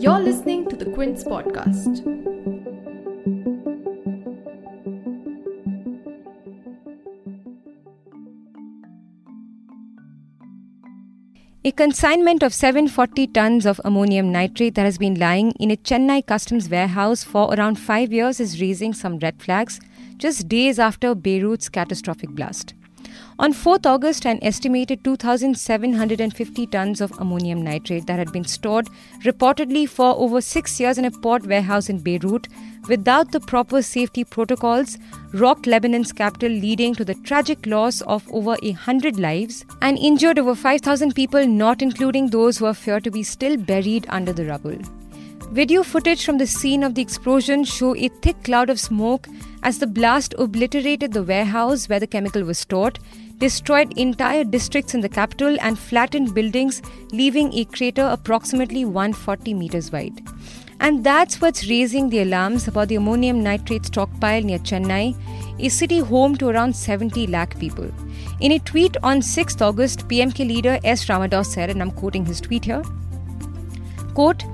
You're listening to the Quint's podcast. A consignment of 740 tons of ammonium nitrate that has been lying in a Chennai customs warehouse for around five years is raising some red flags just days after Beirut's catastrophic blast. On 4th August, an estimated 2,750 tons of ammonium nitrate that had been stored reportedly for over six years in a port warehouse in Beirut without the proper safety protocols rocked Lebanon's capital, leading to the tragic loss of over a hundred lives and injured over 5,000 people, not including those who are feared to be still buried under the rubble. Video footage from the scene of the explosion show a thick cloud of smoke as the blast obliterated the warehouse where the chemical was stored, destroyed entire districts in the capital, and flattened buildings, leaving a crater approximately 140 meters wide. And that's what's raising the alarms about the ammonium nitrate stockpile near Chennai, a city home to around 70 lakh people. In a tweet on 6th August, PMK leader S. Ramadoss said, and I'm quoting his tweet here, quote,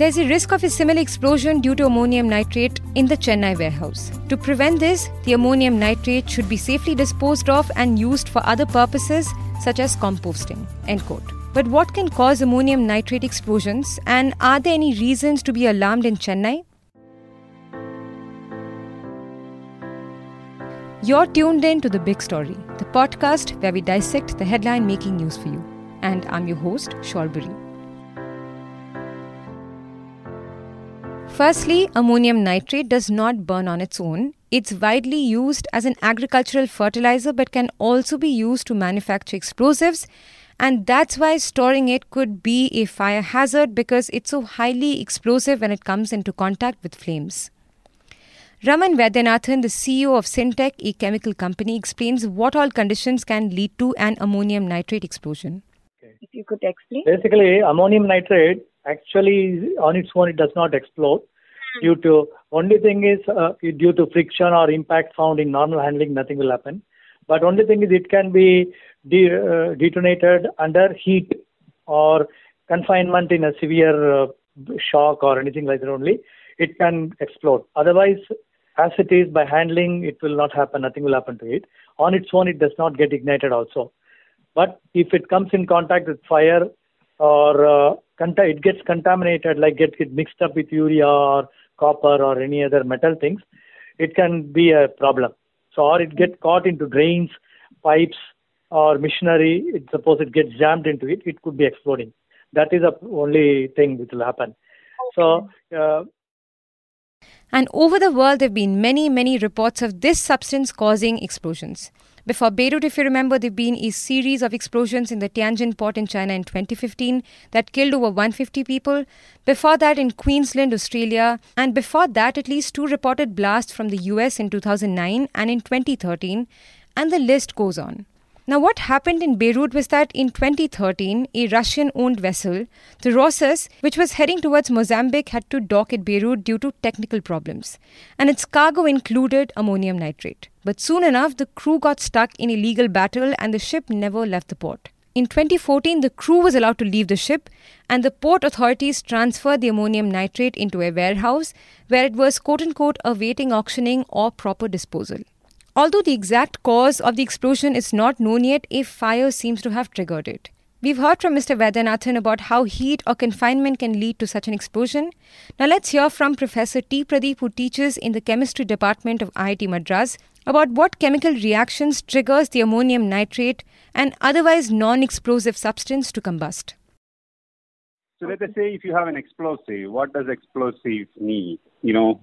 there's a risk of a similar explosion due to ammonium nitrate in the Chennai warehouse. To prevent this, the ammonium nitrate should be safely disposed of and used for other purposes such as composting. End quote. But what can cause ammonium nitrate explosions and are there any reasons to be alarmed in Chennai? You're tuned in to The Big Story, the podcast where we dissect the headline making news for you. And I'm your host, Shorbori. Firstly, ammonium nitrate does not burn on its own. It's widely used as an agricultural fertilizer but can also be used to manufacture explosives. And that's why storing it could be a fire hazard because it's so highly explosive when it comes into contact with flames. Raman Vaidyanathan, the CEO of Syntec, a chemical company, explains what all conditions can lead to an ammonium nitrate explosion. If you could explain. Basically, ammonium nitrate actually on its own it does not explode. Due to only thing is uh, due to friction or impact found in normal handling nothing will happen. But only thing is it can be de- uh, detonated under heat or confinement in a severe uh, shock or anything like that only. It can explode. Otherwise as it is by handling it will not happen. Nothing will happen to it. On its own it does not get ignited also. But if it comes in contact with fire or uh, it gets contaminated, like get it mixed up with urea or copper or any other metal things, it can be a problem. So, or it get caught into drains, pipes, or machinery. It, suppose it gets jammed into it, it could be exploding. That is the only thing which will happen. So. Uh, and over the world, there have been many, many reports of this substance causing explosions. Before Beirut, if you remember, there have been a series of explosions in the Tianjin port in China in 2015 that killed over 150 people. Before that, in Queensland, Australia. And before that, at least two reported blasts from the US in 2009 and in 2013. And the list goes on. Now, what happened in Beirut was that in 2013, a Russian owned vessel, the Rhosus, which was heading towards Mozambique, had to dock at Beirut due to technical problems. And its cargo included ammonium nitrate. But soon enough, the crew got stuck in a legal battle and the ship never left the port. In 2014, the crew was allowed to leave the ship, and the port authorities transferred the ammonium nitrate into a warehouse where it was quote unquote awaiting auctioning or proper disposal. Although the exact cause of the explosion is not known yet, a fire seems to have triggered it. We've heard from Mr. Vaidyanathan about how heat or confinement can lead to such an explosion. Now let's hear from Professor T. Pradeep, who teaches in the chemistry department of IIT Madras, about what chemical reactions triggers the ammonium nitrate and otherwise non-explosive substance to combust. So let us say if you have an explosive, what does explosive mean? You know,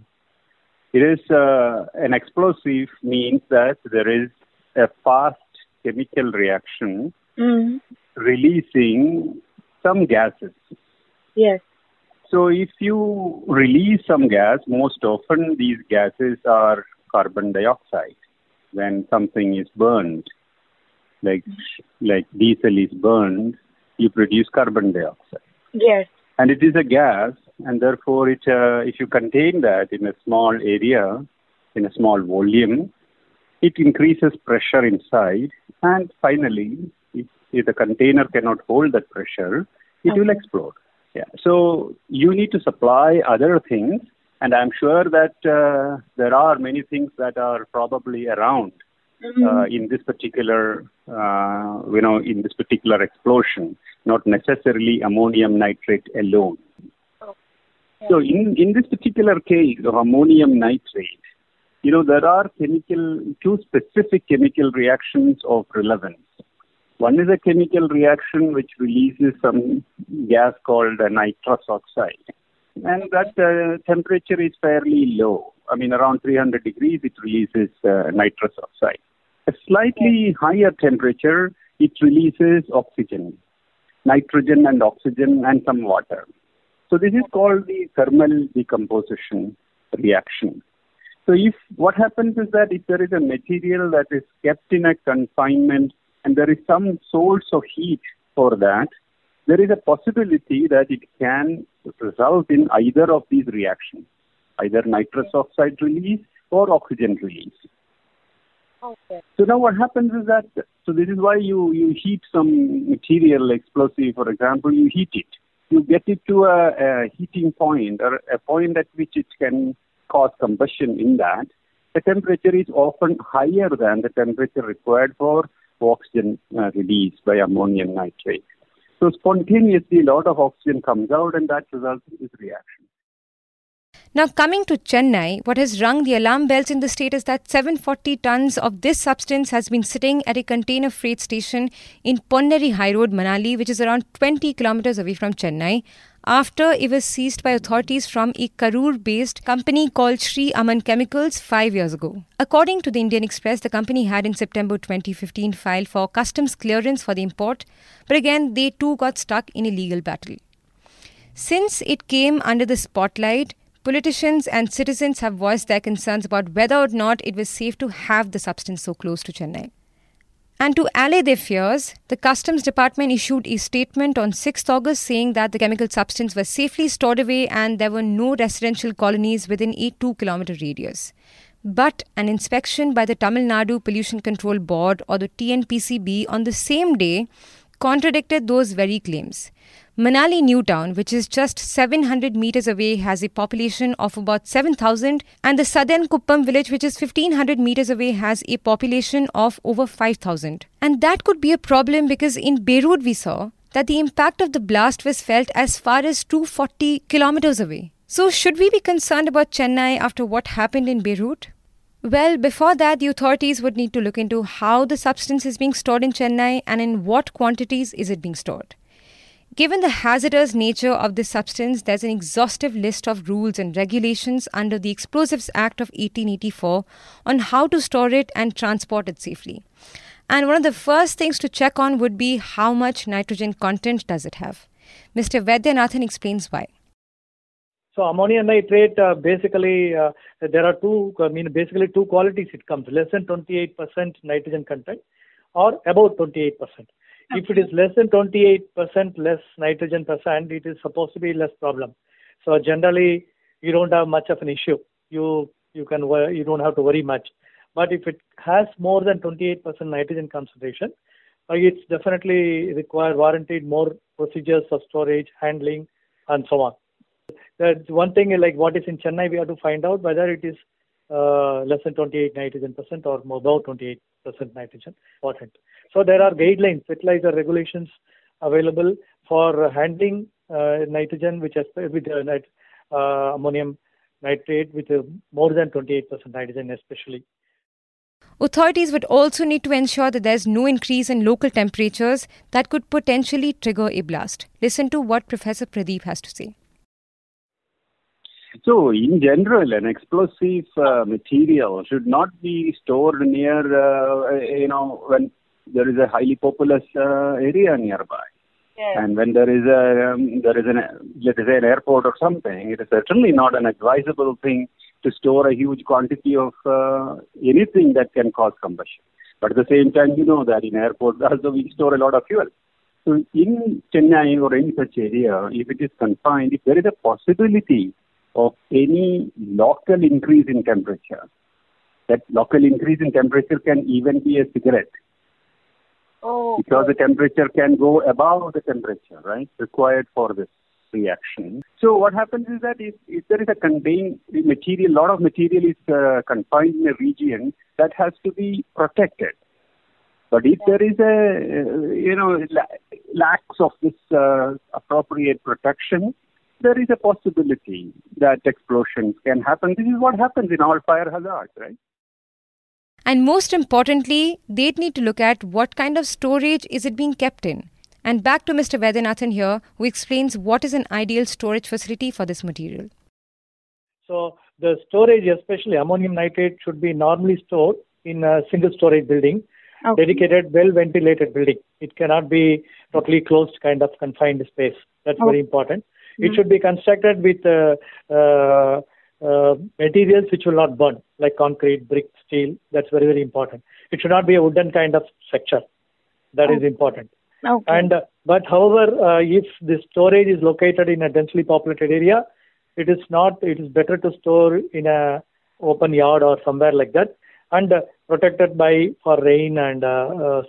it is uh, an explosive means that there is a fast chemical reaction Mm. releasing some gases. Yes. So if you release some gas, most often these gases are carbon dioxide. When something is burned, like like diesel is burned, you produce carbon dioxide, Yes. and it is a gas, and therefore it uh, if you contain that in a small area, in a small volume, it increases pressure inside, and finally it if the container cannot hold that pressure, it will explode. Yeah. So you need to supply other things, and I'm sure that uh, there are many things that are probably around uh, in this particular, uh, you know, in this particular explosion, not necessarily ammonium nitrate alone. So in, in this particular case of ammonium nitrate, you know, there are chemical, two specific chemical reactions of relevance. One is a chemical reaction which releases some gas called nitrous oxide. And that uh, temperature is fairly low. I mean, around 300 degrees, it releases uh, nitrous oxide. A slightly higher temperature, it releases oxygen, nitrogen and oxygen and some water. So this is called the thermal decomposition reaction. So if what happens is that if there is a material that is kept in a confinement and there is some source of heat for that, there is a possibility that it can result in either of these reactions, either nitrous oxide release or oxygen release. Okay. So now what happens is that, so this is why you, you heat some material, explosive, for example, you heat it. You get it to a, a heating point or a point at which it can cause combustion in that. The temperature is often higher than the temperature required for oxygen uh, release by ammonium nitrate. So spontaneously, a lot of oxygen comes out, and that results in this reaction. Now, coming to Chennai, what has rung the alarm bells in the state is that 740 tons of this substance has been sitting at a container freight station in Ponneri High Road, Manali, which is around 20 kilometers away from Chennai, after it was seized by authorities from a Karur based company called Sri Aman Chemicals five years ago. According to the Indian Express, the company had in September 2015 filed for customs clearance for the import, but again, they too got stuck in a legal battle. Since it came under the spotlight, Politicians and citizens have voiced their concerns about whether or not it was safe to have the substance so close to Chennai. And to allay their fears, the Customs Department issued a statement on 6th August saying that the chemical substance was safely stored away and there were no residential colonies within a 2 kilometer radius. But an inspection by the Tamil Nadu Pollution Control Board or the TNPCB on the same day contradicted those very claims. Manali New Town, which is just 700 meters away, has a population of about 7,000, and the southern Kuppam village, which is 1500 meters away, has a population of over 5,000. And that could be a problem because in Beirut we saw that the impact of the blast was felt as far as 240 kilometers away. So, should we be concerned about Chennai after what happened in Beirut? Well, before that, the authorities would need to look into how the substance is being stored in Chennai and in what quantities is it being stored. Given the hazardous nature of this substance, there's an exhaustive list of rules and regulations under the Explosives Act of 1884 on how to store it and transport it safely. And one of the first things to check on would be how much nitrogen content does it have. Mr. Vaidyanathan explains why. So ammonium nitrate, uh, basically, uh, there are two, I mean, basically two qualities it comes, less than 28% nitrogen content or about 28%. If it is less than 28% less nitrogen percent, it is supposed to be less problem. So generally, you don't have much of an issue. You you can you don't have to worry much. But if it has more than 28% nitrogen concentration, uh, it's definitely require warranted more procedures of storage, handling, and so on. That's one thing like what is in Chennai, we have to find out whether it is less than 28 nitrogen percent or about 28 percent nitrogen percent. So there are guidelines, fertilizer regulations available for handling uh, nitrogen, which has with uh, nit, uh, ammonium nitrate with uh, more than 28% nitrogen, especially. Authorities would also need to ensure that there's no increase in local temperatures that could potentially trigger a blast. Listen to what Professor Pradeep has to say. So, in general, an explosive uh, material should not be stored near, uh, you know, when there is a highly populous uh, area nearby. Yes. And when there is a um, there is an let's say an airport or something, it is certainly not an advisable thing to store a huge quantity of uh, anything that can cause combustion. But at the same time, you know that in airports also we store a lot of fuel. So in Chennai or any such area, if it is confined, if there is a possibility of any local increase in temperature, that local increase in temperature can even be a cigarette Oh, because the temperature can go above the temperature, right, required for this reaction. So what happens is that if, if there is a contained material, a lot of material is uh, confined in a region that has to be protected. But if there is a, uh, you know, la- lacks of this uh, appropriate protection, there is a possibility that explosions can happen. This is what happens in all fire hazards, right? And most importantly, they'd need to look at what kind of storage is it being kept in. And back to Mr. Vaidyanathan here, who explains what is an ideal storage facility for this material. So the storage, especially ammonium nitrate, should be normally stored in a single storage building, okay. dedicated, well ventilated building. It cannot be totally closed kind of confined space. That's very important. It should be constructed with uh, uh, uh, materials which will not burn, like concrete, brick, steel. That's very, very important. It should not be a wooden kind of structure. That is important. Okay. And uh, but however, uh, if the storage is located in a densely populated area, it is not. It is better to store in a open yard or somewhere like that, and uh, protected by for rain and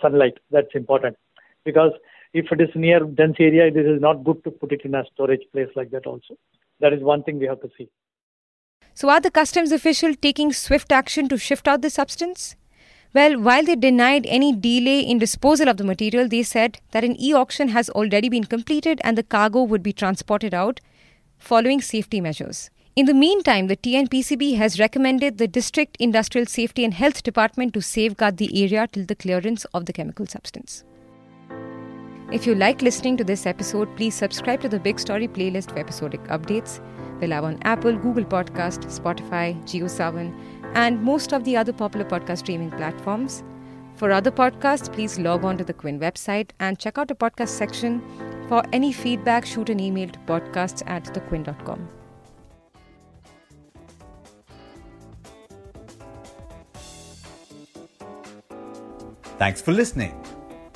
sunlight. That's important because if it is near dense area, this is not good to put it in a storage place like that. Also, that is one thing we have to see. So, are the customs official taking swift action to shift out the substance? Well, while they denied any delay in disposal of the material, they said that an e auction has already been completed and the cargo would be transported out following safety measures. In the meantime, the TNPCB has recommended the District Industrial Safety and Health Department to safeguard the area till the clearance of the chemical substance. If you like listening to this episode, please subscribe to the Big Story playlist for episodic updates. We're live on Apple, Google Podcast, Spotify, JioSaavn, and most of the other popular podcast streaming platforms. For other podcasts, please log on to the Quint website and check out the podcast section. For any feedback, shoot an email to podcasts at thequint.com. Thanks for listening.